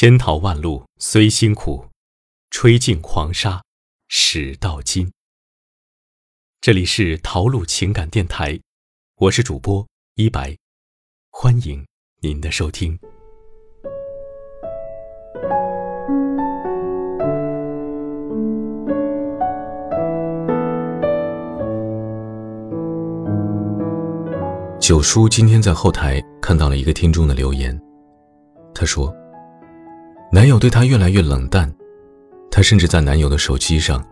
千淘万漉虽辛苦，吹尽黄沙始到金。这里是陶路情感电台，我是主播一白，欢迎您的收听。九叔今天在后台看到了一个听众的留言，他说：“男友对她越来越冷淡，她甚至在男友的手机上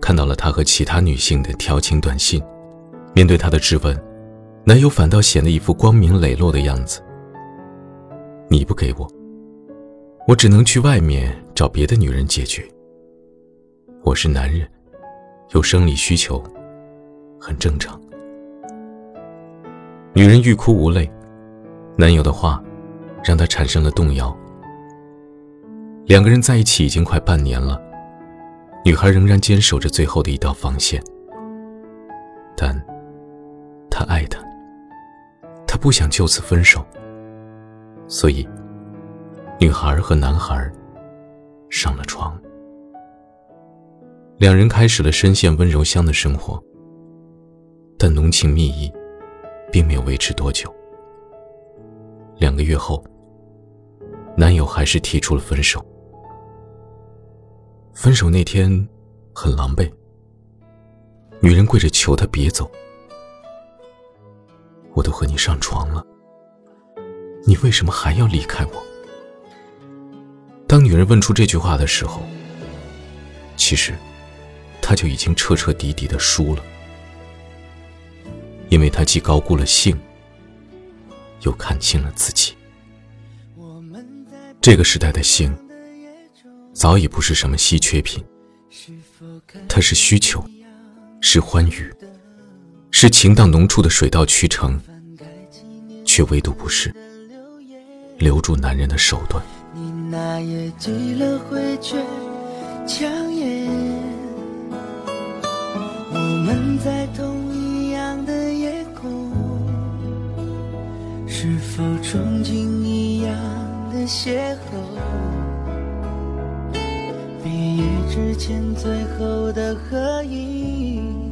看到了他和其他女性的调情短信。面对他的质问，男友反倒显得一副光明磊落的样子。你不给我，我只能去外面找别的女人解决。我是男人，有生理需求，很正常。”女人欲哭无泪，男友的话让她产生了动摇。两个人在一起已经快半年了，女孩仍然坚守着最后的一道防线。但，她爱他，她不想就此分手。所以，女孩和男孩上了床，两人开始了深陷温柔乡的生活。但浓情蜜意。并没有维持多久。两个月后，男友还是提出了分手。分手那天，很狼狈。女人跪着求他别走。我都和你上床了，你为什么还要离开我？当女人问出这句话的时候，其实，她就已经彻彻底底的输了。因为他既高估了性，又看清了自己。这个时代的性，早已不是什么稀缺品，它是需求，是欢愉，是情荡浓处的水到渠成，却唯独不是留住男人的手段。我们在同一样的夜空。是否憧憬一样的邂逅？之前最后的合影，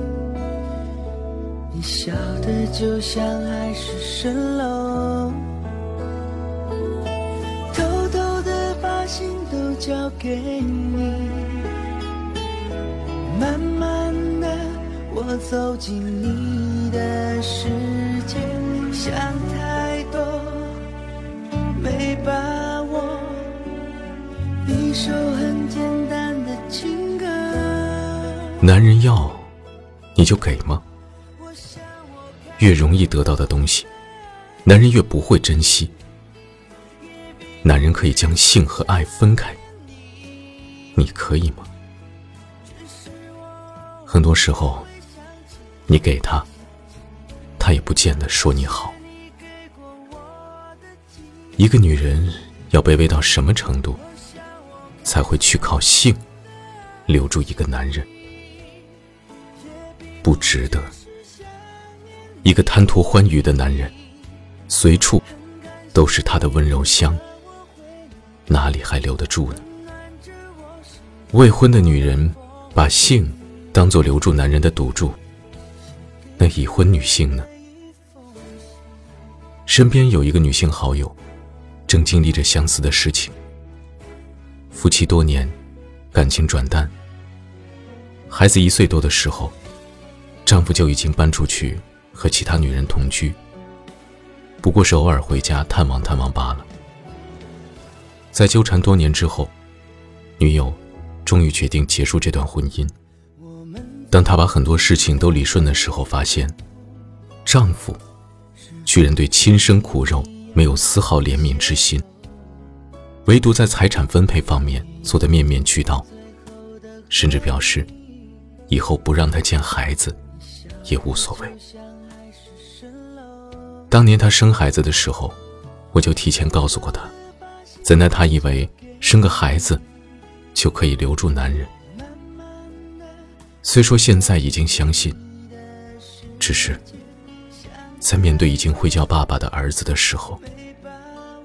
你笑得就像海市蜃楼，偷偷的把心都交给你，慢慢的我走进你的世界，想一首很简单的情歌。男人要，你就给吗？越容易得到的东西，男人越不会珍惜。男人可以将性和爱分开，你可以吗？很多时候，你给他，他也不见得说你好。一个女人要卑微到什么程度，才会去靠性留住一个男人？不值得。一个贪图欢愉的男人，随处都是他的温柔乡，哪里还留得住呢？未婚的女人把性当做留住男人的赌注，那已婚女性呢？身边有一个女性好友。正经历着相似的事情。夫妻多年，感情转淡。孩子一岁多的时候，丈夫就已经搬出去和其他女人同居。不过是偶尔回家探望探望罢了。在纠缠多年之后，女友终于决定结束这段婚姻。当她把很多事情都理顺的时候，发现丈夫居然对亲生骨肉。没有丝毫怜悯之心，唯独在财产分配方面做得面面俱到，甚至表示以后不让他见孩子也无所谓。当年他生孩子的时候，我就提前告诉过他，怎奈他以为生个孩子就可以留住男人。虽说现在已经相信，只是。在面对已经会叫爸爸的儿子的时候，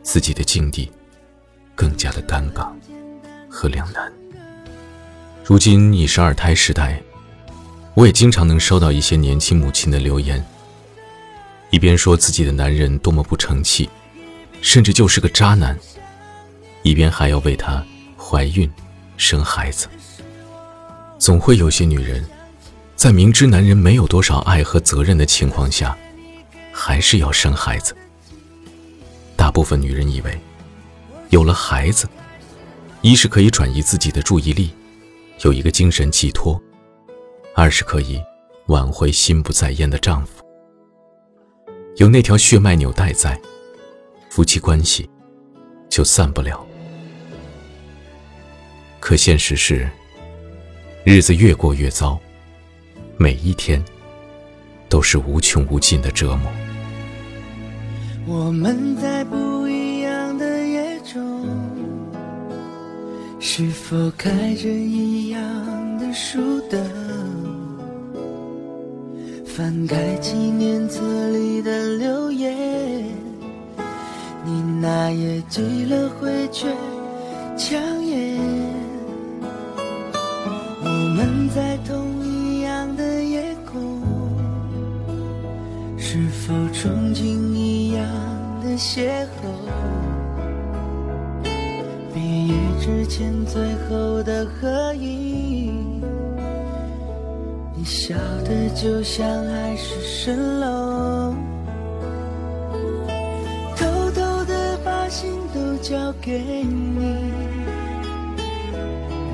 自己的境地更加的尴尬和两难。如今已是二胎时代，我也经常能收到一些年轻母亲的留言，一边说自己的男人多么不成器，甚至就是个渣男，一边还要为他怀孕、生孩子。总会有些女人，在明知男人没有多少爱和责任的情况下，还是要生孩子。大部分女人以为，有了孩子，一是可以转移自己的注意力。有一个精神寄托，二是可以挽回心不在焉的丈夫。有那条血脉纽带在，夫妻关系就散不了。可现实是，日子越过越糟，每一天都是无穷无尽的折磨。我们在不是否开着一样的书灯？翻开纪念册里的留言，你那页寄了回却抢眼。我们在同一样的夜空，是否憧憬一样的邂逅？毕业之前最后的合影，你笑得就像海市蜃楼，偷偷的把心都交给你，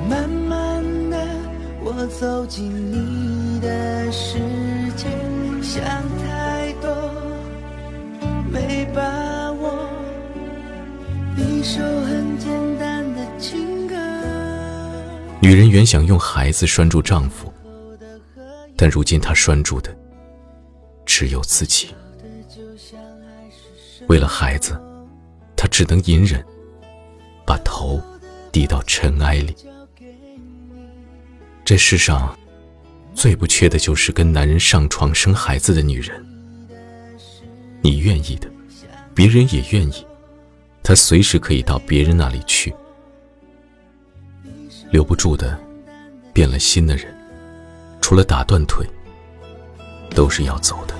慢慢的我走进你的世界，想女人原想用孩子拴住丈夫，但如今她拴住的只有自己。为了孩子，她只能隐忍，把头低到尘埃里。这世上最不缺的就是跟男人上床生孩子的女人。你愿意的，别人也愿意，她随时可以到别人那里去。留不住的，变了心的人，除了打断腿，都是要走的。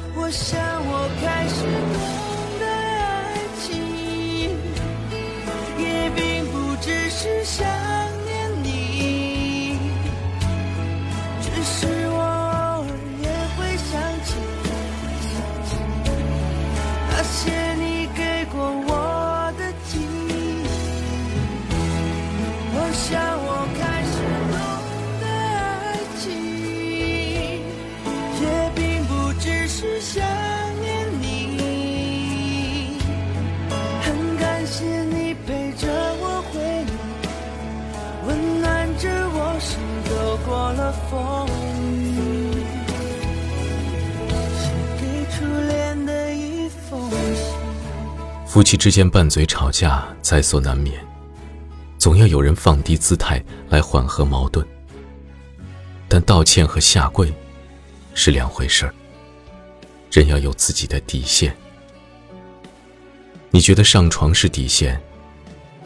夫妻之间拌嘴吵架在所难免，总要有人放低姿态来缓和矛盾。但道歉和下跪是两回事儿，人要有自己的底线。你觉得上床是底线，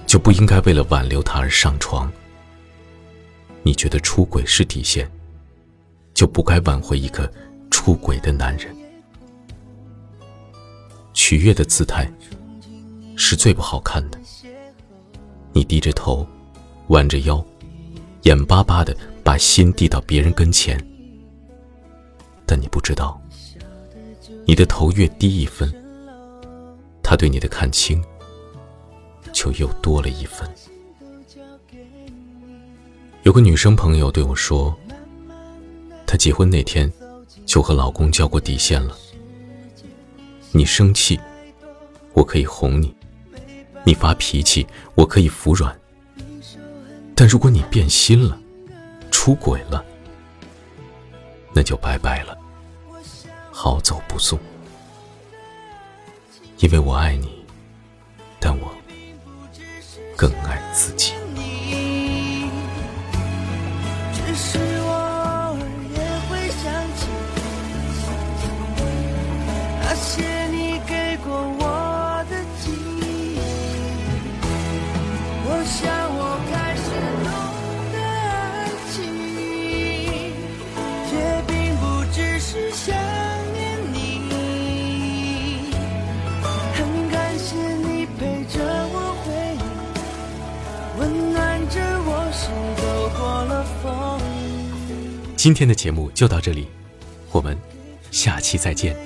就不应该为了挽留他而上床。你觉得出轨是底线，就不该挽回一个出轨的男人。取悦的姿态是最不好看的。你低着头，弯着腰，眼巴巴的把心递到别人跟前，但你不知道，你的头越低一分，他对你的看清就又多了一分。有个女生朋友对我说：“她结婚那天就和老公交过底线了。你生气，我可以哄你；你发脾气，我可以服软。但如果你变心了，出轨了，那就拜拜了，好走不送。因为我爱你，但我更爱自己。”今天的节目就到这里，我们下期再见。